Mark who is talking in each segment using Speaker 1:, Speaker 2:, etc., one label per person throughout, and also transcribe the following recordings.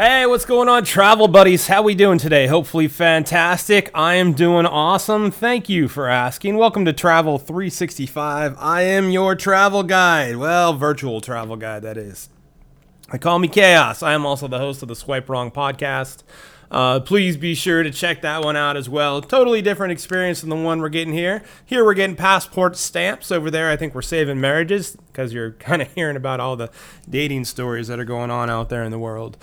Speaker 1: Hey, what's going on, travel buddies? How we doing today? Hopefully fantastic. I am doing awesome. Thank you for asking. Welcome to Travel 365. I am your travel guide. Well, virtual travel guide that is. I call me Chaos. I am also the host of the Swipe Wrong podcast. Uh, please be sure to check that one out as well. Totally different experience than the one we're getting here. Here we're getting passport stamps. Over there, I think we're saving marriages because you're kind of hearing about all the dating stories that are going on out there in the world.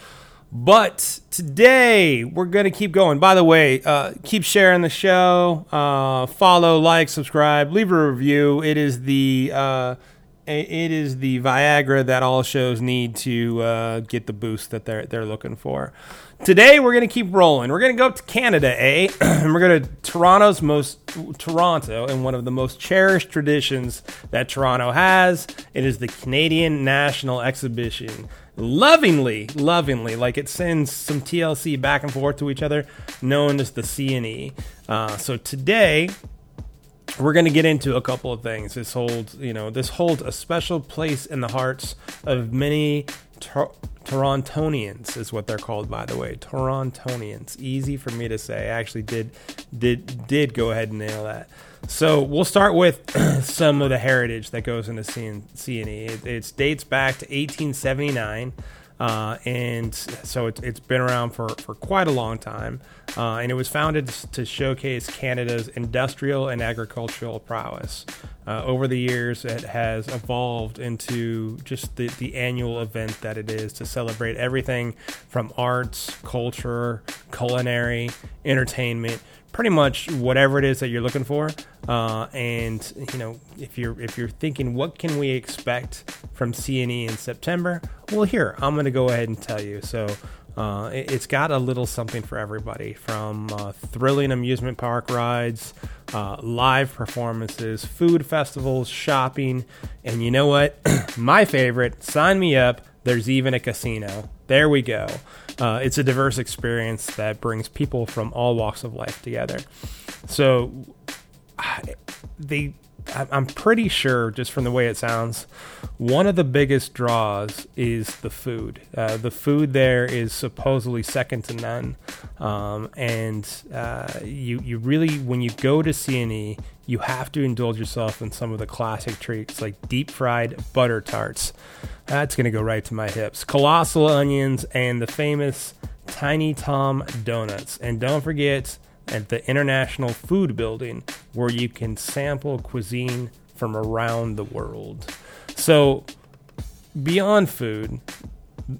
Speaker 1: But today we're going to keep going. By the way, uh, keep sharing the show, uh, follow, like, subscribe, leave a review. It is the uh, it is the Viagra that all shows need to uh, get the boost that they're they're looking for. Today we're going to keep rolling. We're going to go up to Canada, eh? and we're going to Toronto's most Toronto and one of the most cherished traditions that Toronto has. It is the Canadian National Exhibition lovingly, lovingly, like it sends some TLC back and forth to each other, known as the C CNE. Uh, so today, we're going to get into a couple of things. This holds, you know, this holds a special place in the hearts of many Tor- Torontonians, is what they're called, by the way. Torontonians. Easy for me to say. I actually did did did go ahead and nail that. So we'll start with some of the heritage that goes into CNE. It, it dates back to 1879. Uh, and so it, has been around for, for quite a long time. Uh, and it was founded to showcase Canada's industrial and agricultural prowess. Uh, over the years, it has evolved into just the, the annual event that it is to celebrate everything from arts, culture, culinary, entertainment, pretty much whatever it is that you're looking for. Uh, and you know, if you're if you're thinking, what can we expect from CNE in September? Well, here I'm going to go ahead and tell you. So. Uh, it, has got a little something for everybody from uh, thrilling amusement park rides, uh, live performances, food festivals, shopping, and you know what? My favorite, sign me up. There's even a casino. There we go. Uh, it's a diverse experience that brings people from all walks of life together. So, they, I'm pretty sure, just from the way it sounds, one of the biggest draws is the food. Uh, the food there is supposedly second to none, um, and uh, you you really when you go to CNE, you have to indulge yourself in some of the classic treats like deep fried butter tarts. That's to go right to my hips. Colossal onions and the famous Tiny Tom donuts. And don't forget at the International Food Building where you can sample cuisine from around the world. So, beyond food,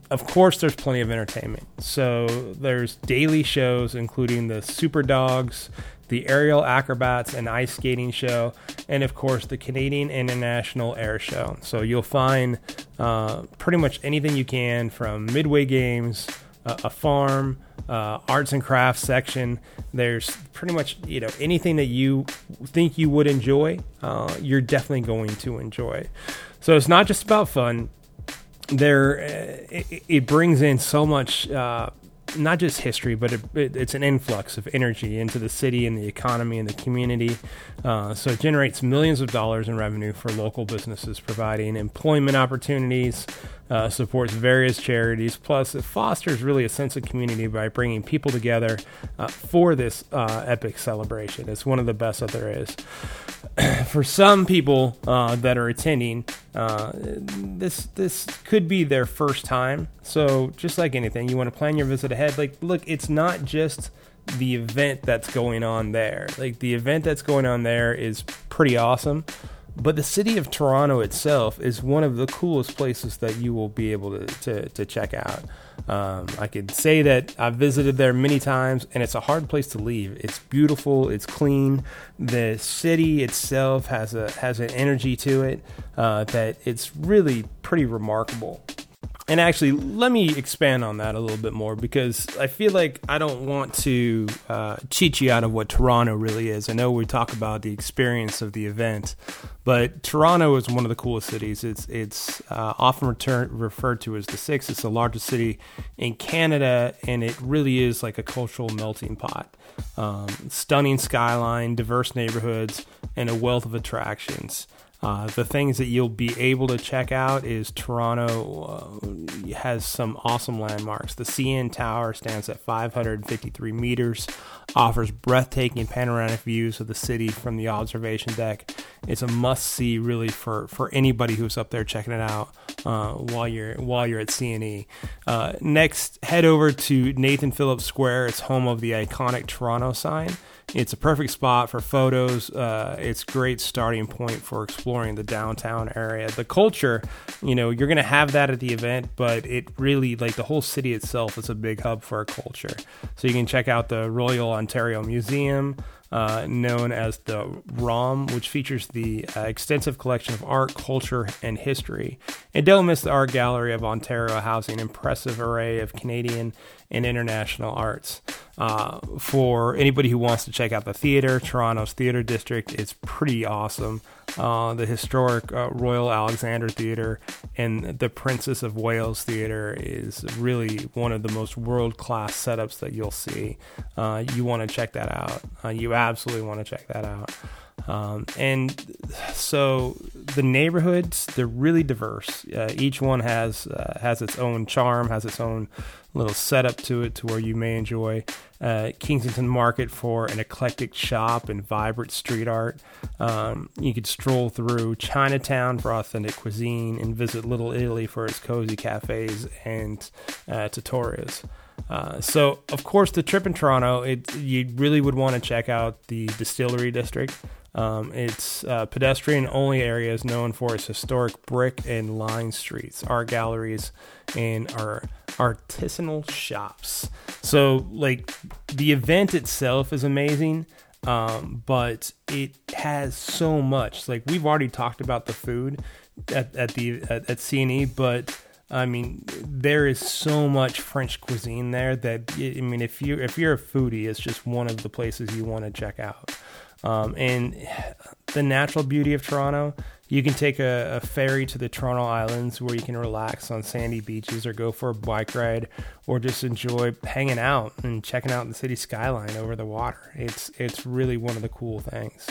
Speaker 1: of course, there's plenty of entertainment. So, there's daily shows, including the Super Dogs, the Aerial Acrobats and Ice Skating Show, and of course the Canadian International Air Show. So you'll find uh, pretty much anything you can from Midway Games, a farm, uh, arts and crafts section. There's pretty much you know anything that you think you would enjoy, uh, you're definitely going to enjoy. So it's not just about fun. There, uh, it, it brings in so much uh, not just history, but it, it, it's an influx of energy into the city and the economy and the community. Uh, so it generates millions of dollars in revenue for local businesses, providing employment opportunities, uh, supports various charities. Plus, it fosters really a sense of community by bringing people together uh, for this uh, epic celebration. It's one of the best that there is. for some people uh, that are attending, uh, this this could be their first time. So just like anything, you want to plan your visit ahead. Like, look, it's not just the event that's going on there. Like the event that's going on there is pretty awesome. But the city of Toronto itself is one of the coolest places that you will be able to, to, to check out. Um, I could say that I've visited there many times, and it's a hard place to leave. It's beautiful, it's clean. The city itself has a has an energy to it uh, that it's really pretty remarkable. And actually, let me expand on that a little bit more because I feel like I don't want to uh, cheat you out of what Toronto really is. I know we talk about the experience of the event, but Toronto is one of the coolest cities. It's it's uh, often return, referred to as the sixth. It's the largest city in Canada, and it really is like a cultural melting pot. Um, stunning skyline, diverse neighborhoods, and a wealth of attractions. Uh, the things that you'll be able to check out is Toronto uh, has some awesome landmarks. The CN Tower stands at 553 meters, offers breathtaking panoramic views of the city from the observation deck. It's a must see, really, for, for anybody who's up there checking it out uh, while you're while you're at CNE. Uh, next, head over to Nathan Phillips Square. It's home of the iconic Toronto sign. It's a perfect spot for photos. Uh, it's great starting point for exploring the downtown area. The culture, you know, you're going to have that at the event, but it really, like the whole city itself, is a big hub for a culture. So you can check out the Royal Ontario Museum, uh, known as the ROM, which features the uh, extensive collection of art, culture, and history. And don't miss the Art Gallery of Ontario, housing an impressive array of Canadian and international arts. Uh, for anybody who wants to check out the theater, Toronto's Theater District is pretty awesome. Uh, the historic uh, Royal Alexander Theater and the Princess of Wales Theater is really one of the most world class setups that you'll see. Uh, you want to check that out. Uh, you absolutely want to check that out. Um, and so the neighborhoods they're really diverse. Uh, each one has uh, has its own charm, has its own little setup to it, to where you may enjoy uh, Kensington Market for an eclectic shop and vibrant street art. Um, you could stroll through Chinatown for authentic cuisine and visit Little Italy for its cozy cafes and uh, trattorias. Uh, so, of course, the trip in Toronto, it, you really would want to check out the Distillery District. Um, it's uh, pedestrian only area is known for its historic brick and line streets, art galleries, and our artisanal shops. So, like, the event itself is amazing, um, but it has so much. Like, we've already talked about the food at, at the at, at CNE, but I mean, there is so much French cuisine there that I mean, if you if you're a foodie, it's just one of the places you want to check out. Um, and the natural beauty of Toronto, you can take a, a, ferry to the Toronto Islands where you can relax on sandy beaches or go for a bike ride or just enjoy hanging out and checking out the city skyline over the water. It's it's really one of the cool things.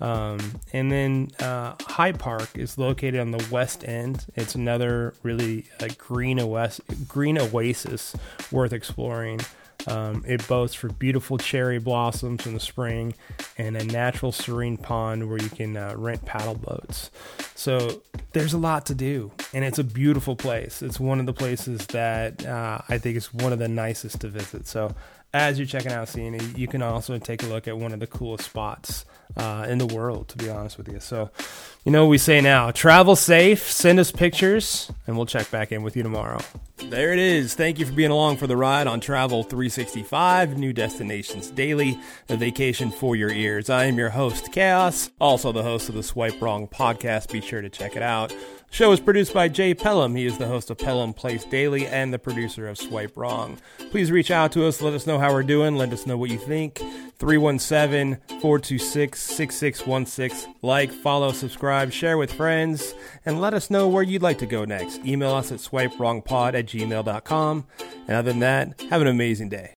Speaker 1: Um, and then uh, High Park is located on the west end. It's another really a green, oas- green oasis worth exploring. Um, it boasts for beautiful cherry blossoms in the spring and a natural serene pond where you can uh, rent paddle boats. So there's a lot to do, and it's a beautiful place. It's one of the places that uh, I think is one of the nicest to visit. So as you're checking out CNE, you can also take a look at one of the coolest spots uh, in the world, to be honest with you. So, you know we say now travel safe, send us pictures, and we'll check back in with you tomorrow. There it is. Thank you for being along for the ride on Travel 365, New Destinations Daily, a vacation for your ears. I am your host, Chaos, also the host of the Swipe Wrong podcast. Be sure to check it out. Show is produced by Jay Pelham. He is the host of Pelham Place Daily and the producer of Swipe Wrong. Please reach out to us. Let us know how we're doing. Let us know what you think. 317 426 6616. Like, follow, subscribe, share with friends, and let us know where you'd like to go next. Email us at swipewrongpod at gmail.com. And other than that, have an amazing day.